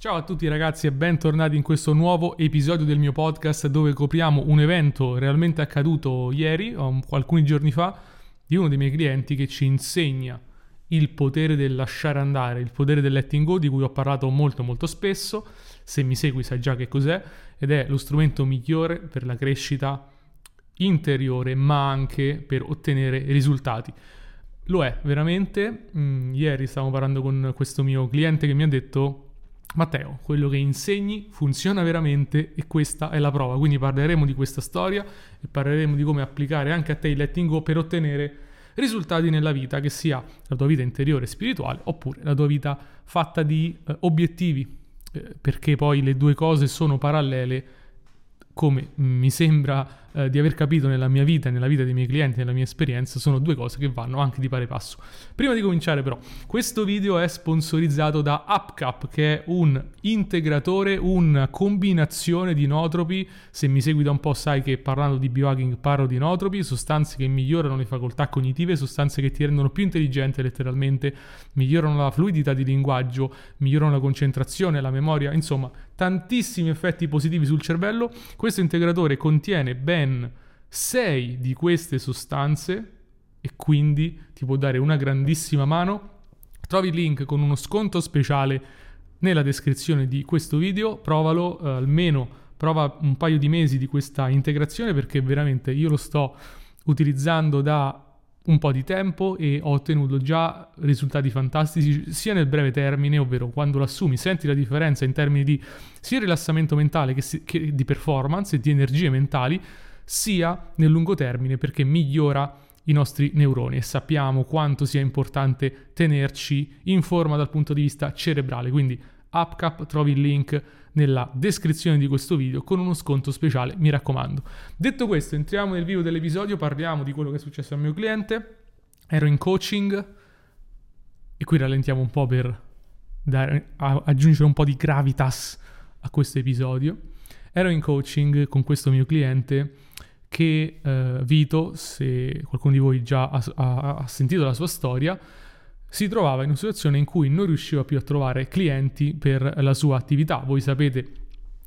Ciao a tutti ragazzi e bentornati in questo nuovo episodio del mio podcast dove copriamo un evento realmente accaduto ieri o alcuni giorni fa di uno dei miei clienti che ci insegna il potere del lasciare andare, il potere del letting go di cui ho parlato molto molto spesso, se mi segui sai già che cos'è ed è lo strumento migliore per la crescita interiore ma anche per ottenere risultati. Lo è veramente, mm, ieri stavo parlando con questo mio cliente che mi ha detto Matteo, quello che insegni funziona veramente e questa è la prova. Quindi parleremo di questa storia e parleremo di come applicare anche a te il letting go per ottenere risultati nella vita, che sia la tua vita interiore e spirituale oppure la tua vita fatta di eh, obiettivi, eh, perché poi le due cose sono parallele come mi sembra eh, di aver capito nella mia vita nella vita dei miei clienti, nella mia esperienza, sono due cose che vanno anche di pari passo. Prima di cominciare però, questo video è sponsorizzato da UpCap, che è un integratore, una combinazione di notropi. Se mi segui da un po' sai che parlando di biohacking parlo di notropi, sostanze che migliorano le facoltà cognitive, sostanze che ti rendono più intelligente letteralmente, migliorano la fluidità di linguaggio, migliorano la concentrazione, la memoria, insomma, tantissimi effetti positivi sul cervello. Questo integratore contiene ben ben 6 di queste sostanze e quindi ti può dare una grandissima mano. Trovi il link con uno sconto speciale nella descrizione di questo video, provalo eh, almeno prova un paio di mesi di questa integrazione perché veramente io lo sto utilizzando da un po' di tempo e ho ottenuto già risultati fantastici sia nel breve termine, ovvero quando lo assumi, senti la differenza in termini di sia rilassamento mentale che, si, che di performance e di energie mentali, sia nel lungo termine perché migliora i nostri neuroni e sappiamo quanto sia importante tenerci in forma dal punto di vista cerebrale. Quindi UpCap trovi il link nella descrizione di questo video con uno sconto speciale, mi raccomando. Detto questo, entriamo nel vivo dell'episodio, parliamo di quello che è successo al mio cliente. Ero in coaching e qui rallentiamo un po' per dare, aggiungere un po' di gravitas a questo episodio. Ero in coaching con questo mio cliente che eh, Vito, se qualcuno di voi già ha, ha, ha sentito la sua storia, si trovava in una situazione in cui non riusciva più a trovare clienti per la sua attività. Voi sapete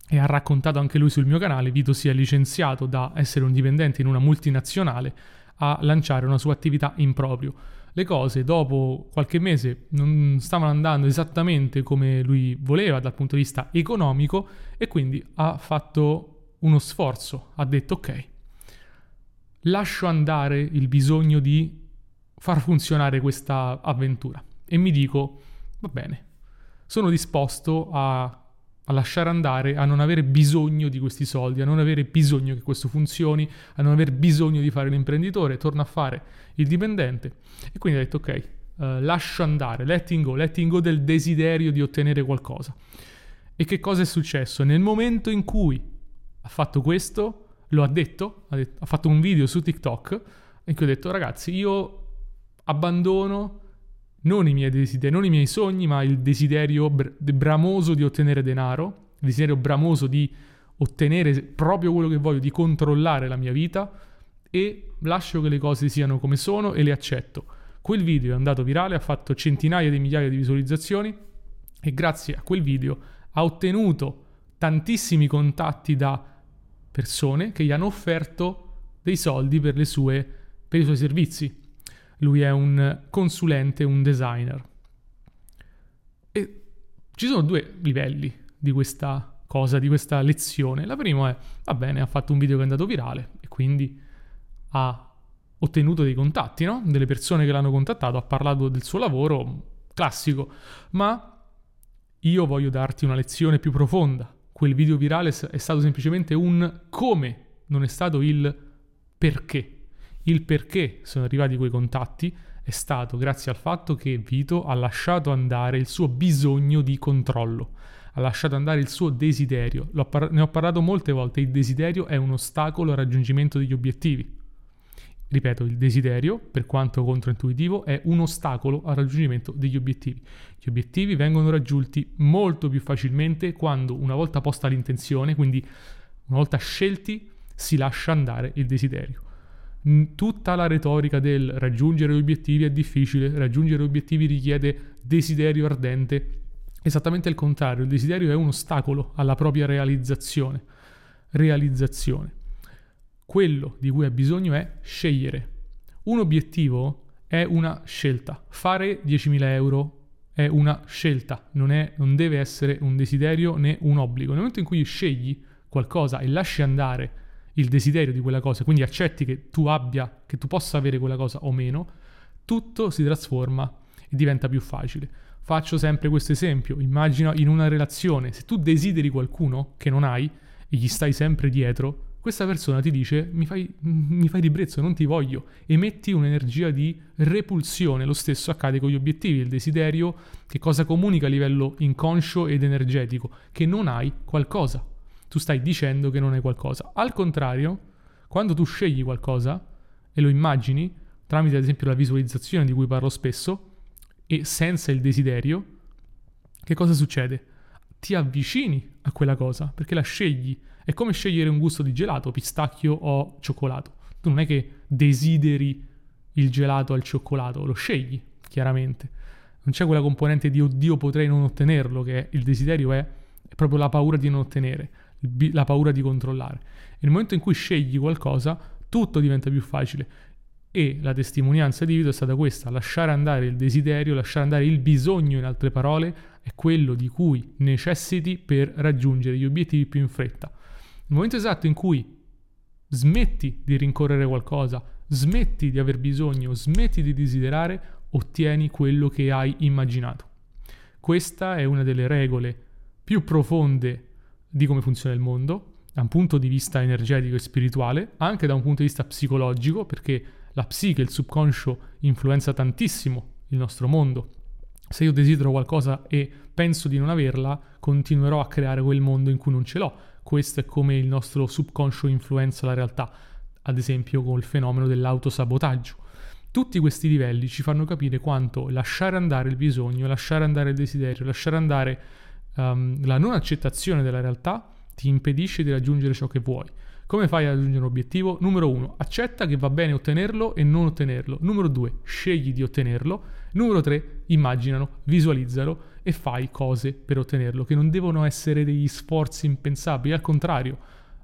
e ha raccontato anche lui sul mio canale, Vito si è licenziato da essere un dipendente in una multinazionale a lanciare una sua attività in proprio. Le cose dopo qualche mese non stavano andando esattamente come lui voleva dal punto di vista economico e quindi ha fatto uno sforzo, ha detto ok, lascio andare il bisogno di far funzionare questa avventura e mi dico, va bene, sono disposto a, a, lasciare andare, a non avere bisogno di questi soldi, a non avere bisogno che questo funzioni, a non aver bisogno di fare l'imprenditore, torno a fare il dipendente. E quindi ho detto, ok, uh, lascio andare, letting go, letting go del desiderio di ottenere qualcosa. E che cosa è successo? Nel momento in cui ha fatto questo, lo ha detto, ha, detto, ha fatto un video su TikTok in cui ha detto ragazzi io abbandono non i miei desideri, non i miei sogni, ma il desiderio br- bramoso di ottenere denaro, il desiderio bramoso di ottenere proprio quello che voglio, di controllare la mia vita e lascio che le cose siano come sono e le accetto. Quel video è andato virale, ha fatto centinaia di migliaia di visualizzazioni e grazie a quel video ha ottenuto tantissimi contatti da persone che gli hanno offerto dei soldi per, sue, per i suoi servizi. Lui è un consulente, un designer. E ci sono due livelli di questa cosa, di questa lezione. La prima è, va bene, ha fatto un video che è andato virale e quindi ha ottenuto dei contatti, no? Delle persone che l'hanno contattato, ha parlato del suo lavoro, classico. Ma io voglio darti una lezione più profonda quel video virale è stato semplicemente un come, non è stato il perché. Il perché sono arrivati quei contatti è stato grazie al fatto che Vito ha lasciato andare il suo bisogno di controllo, ha lasciato andare il suo desiderio. Par- ne ho parlato molte volte, il desiderio è un ostacolo al raggiungimento degli obiettivi. Ripeto, il desiderio, per quanto controintuitivo, è un ostacolo al raggiungimento degli obiettivi. Gli obiettivi vengono raggiunti molto più facilmente quando una volta posta l'intenzione, quindi una volta scelti, si lascia andare il desiderio. Tutta la retorica del raggiungere obiettivi è difficile, raggiungere obiettivi richiede desiderio ardente, Esattamente il contrario, il desiderio è un ostacolo alla propria realizzazione. Realizzazione. Quello di cui hai bisogno è scegliere. Un obiettivo è una scelta. Fare 10.000 euro è una scelta, non, è, non deve essere un desiderio né un obbligo. Nel momento in cui scegli qualcosa e lasci andare il desiderio di quella cosa, quindi accetti che tu abbia, che tu possa avere quella cosa o meno, tutto si trasforma e diventa più facile. Faccio sempre questo esempio, immagina in una relazione, se tu desideri qualcuno che non hai e gli stai sempre dietro, questa persona ti dice mi fai, mi fai ribrezzo, non ti voglio, emetti un'energia di repulsione, lo stesso accade con gli obiettivi, il desiderio che cosa comunica a livello inconscio ed energetico, che non hai qualcosa, tu stai dicendo che non hai qualcosa. Al contrario, quando tu scegli qualcosa e lo immagini, tramite ad esempio la visualizzazione di cui parlo spesso, e senza il desiderio, che cosa succede? Ti avvicini a quella cosa perché la scegli è come scegliere un gusto di gelato, pistacchio o cioccolato. Tu non è che desideri il gelato al cioccolato, lo scegli, chiaramente. Non c'è quella componente di oddio potrei non ottenerlo, che è, il desiderio è, è proprio la paura di non ottenere, la paura di controllare. E nel momento in cui scegli qualcosa, tutto diventa più facile. E la testimonianza di Vito è stata questa, lasciare andare il desiderio, lasciare andare il bisogno, in altre parole, è quello di cui necessiti per raggiungere gli obiettivi più in fretta. Nel momento esatto in cui smetti di rincorrere qualcosa, smetti di aver bisogno, smetti di desiderare, ottieni quello che hai immaginato. Questa è una delle regole più profonde di come funziona il mondo, da un punto di vista energetico e spirituale, anche da un punto di vista psicologico, perché la psiche, il subconscio influenza tantissimo il nostro mondo. Se io desidero qualcosa e penso di non averla, continuerò a creare quel mondo in cui non ce l'ho questo è come il nostro subconscio influenza la realtà, ad esempio con il fenomeno dell'autosabotaggio. Tutti questi livelli ci fanno capire quanto lasciare andare il bisogno, lasciare andare il desiderio, lasciare andare um, la non accettazione della realtà ti impedisce di raggiungere ciò che vuoi. Come fai a raggiungere un obiettivo? Numero uno, accetta che va bene ottenerlo e non ottenerlo. Numero due, scegli di ottenerlo. Numero tre, immaginalo, visualizzalo e fai cose per ottenerlo, che non devono essere degli sforzi impensabili, al contrario.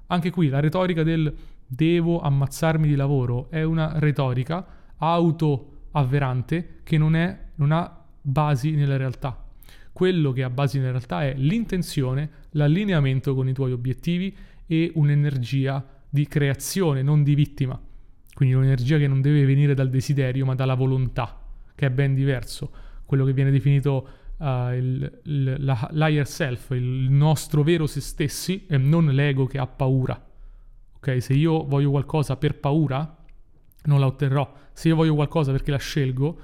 Anche qui la retorica del devo ammazzarmi di lavoro è una retorica autoavverante che non, è, non ha basi nella realtà. Quello che ha basi nella realtà è l'intenzione, l'allineamento con i tuoi obiettivi e un'energia di creazione, non di vittima. Quindi un'energia che non deve venire dal desiderio, ma dalla volontà, che è ben diverso. Quello che viene definito uh, il, il, la, l'higher self, il nostro vero se stessi, e non l'ego che ha paura. Ok, se io voglio qualcosa per paura, non la otterrò. Se io voglio qualcosa perché la scelgo,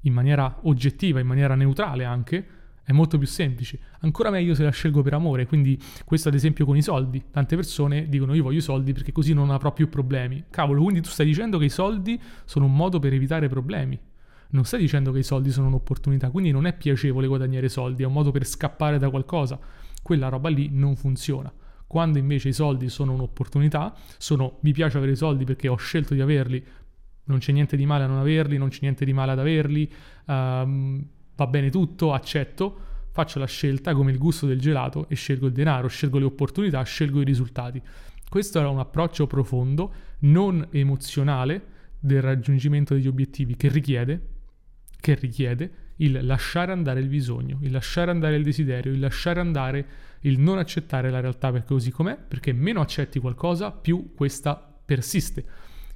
in maniera oggettiva, in maniera neutrale anche, è molto più semplice. Ancora meglio se la scelgo per amore, quindi questo ad esempio con i soldi. Tante persone dicono io voglio i soldi perché così non avrò più problemi. Cavolo, quindi tu stai dicendo che i soldi sono un modo per evitare problemi. Non stai dicendo che i soldi sono un'opportunità, quindi non è piacevole guadagnare soldi, è un modo per scappare da qualcosa. Quella roba lì non funziona. Quando invece i soldi sono un'opportunità, sono mi piace avere i soldi perché ho scelto di averli, non c'è niente di male a non averli, non c'è niente di male ad averli, um, va bene tutto, accetto, faccio la scelta come il gusto del gelato e scelgo il denaro, scelgo le opportunità, scelgo i risultati. Questo era un approccio profondo, non emozionale del raggiungimento degli obiettivi che richiede, che richiede il lasciare andare il bisogno, il lasciare andare il desiderio, il lasciare andare il non accettare la realtà per così com'è, perché meno accetti qualcosa, più questa persiste.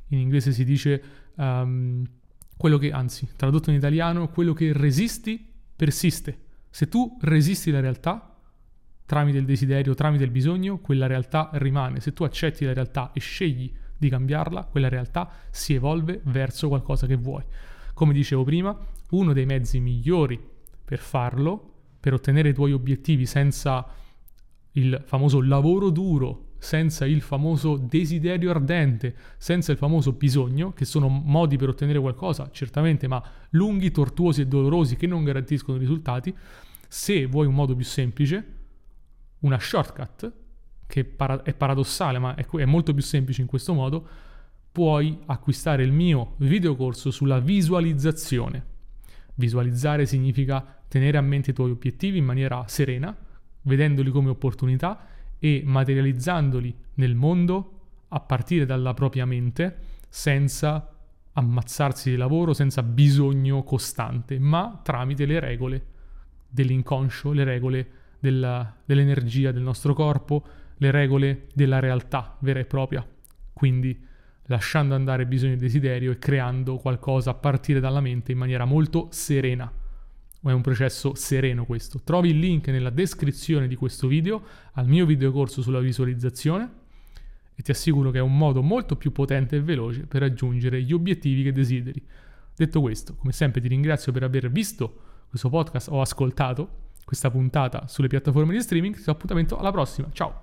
In inglese si dice um, quello che, anzi, tradotto in italiano, quello che resisti persiste. Se tu resisti la realtà tramite il desiderio, tramite il bisogno, quella realtà rimane. Se tu accetti la realtà e scegli di cambiarla, quella realtà si evolve verso qualcosa che vuoi. Come dicevo prima, uno dei mezzi migliori per farlo, per ottenere i tuoi obiettivi senza il famoso lavoro duro senza il famoso desiderio ardente, senza il famoso bisogno, che sono modi per ottenere qualcosa, certamente, ma lunghi, tortuosi e dolorosi che non garantiscono risultati, se vuoi un modo più semplice, una shortcut, che è paradossale, ma è molto più semplice in questo modo, puoi acquistare il mio videocorso sulla visualizzazione. Visualizzare significa tenere a mente i tuoi obiettivi in maniera serena, vedendoli come opportunità e materializzandoli nel mondo a partire dalla propria mente senza ammazzarsi di lavoro, senza bisogno costante, ma tramite le regole dell'inconscio, le regole della, dell'energia del nostro corpo, le regole della realtà vera e propria. Quindi lasciando andare bisogno e desiderio e creando qualcosa a partire dalla mente in maniera molto serena. È un processo sereno questo. Trovi il link nella descrizione di questo video al mio videocorso sulla visualizzazione e ti assicuro che è un modo molto più potente e veloce per raggiungere gli obiettivi che desideri. Detto questo, come sempre ti ringrazio per aver visto questo podcast o ascoltato questa puntata sulle piattaforme di streaming. Ti do appuntamento alla prossima. Ciao!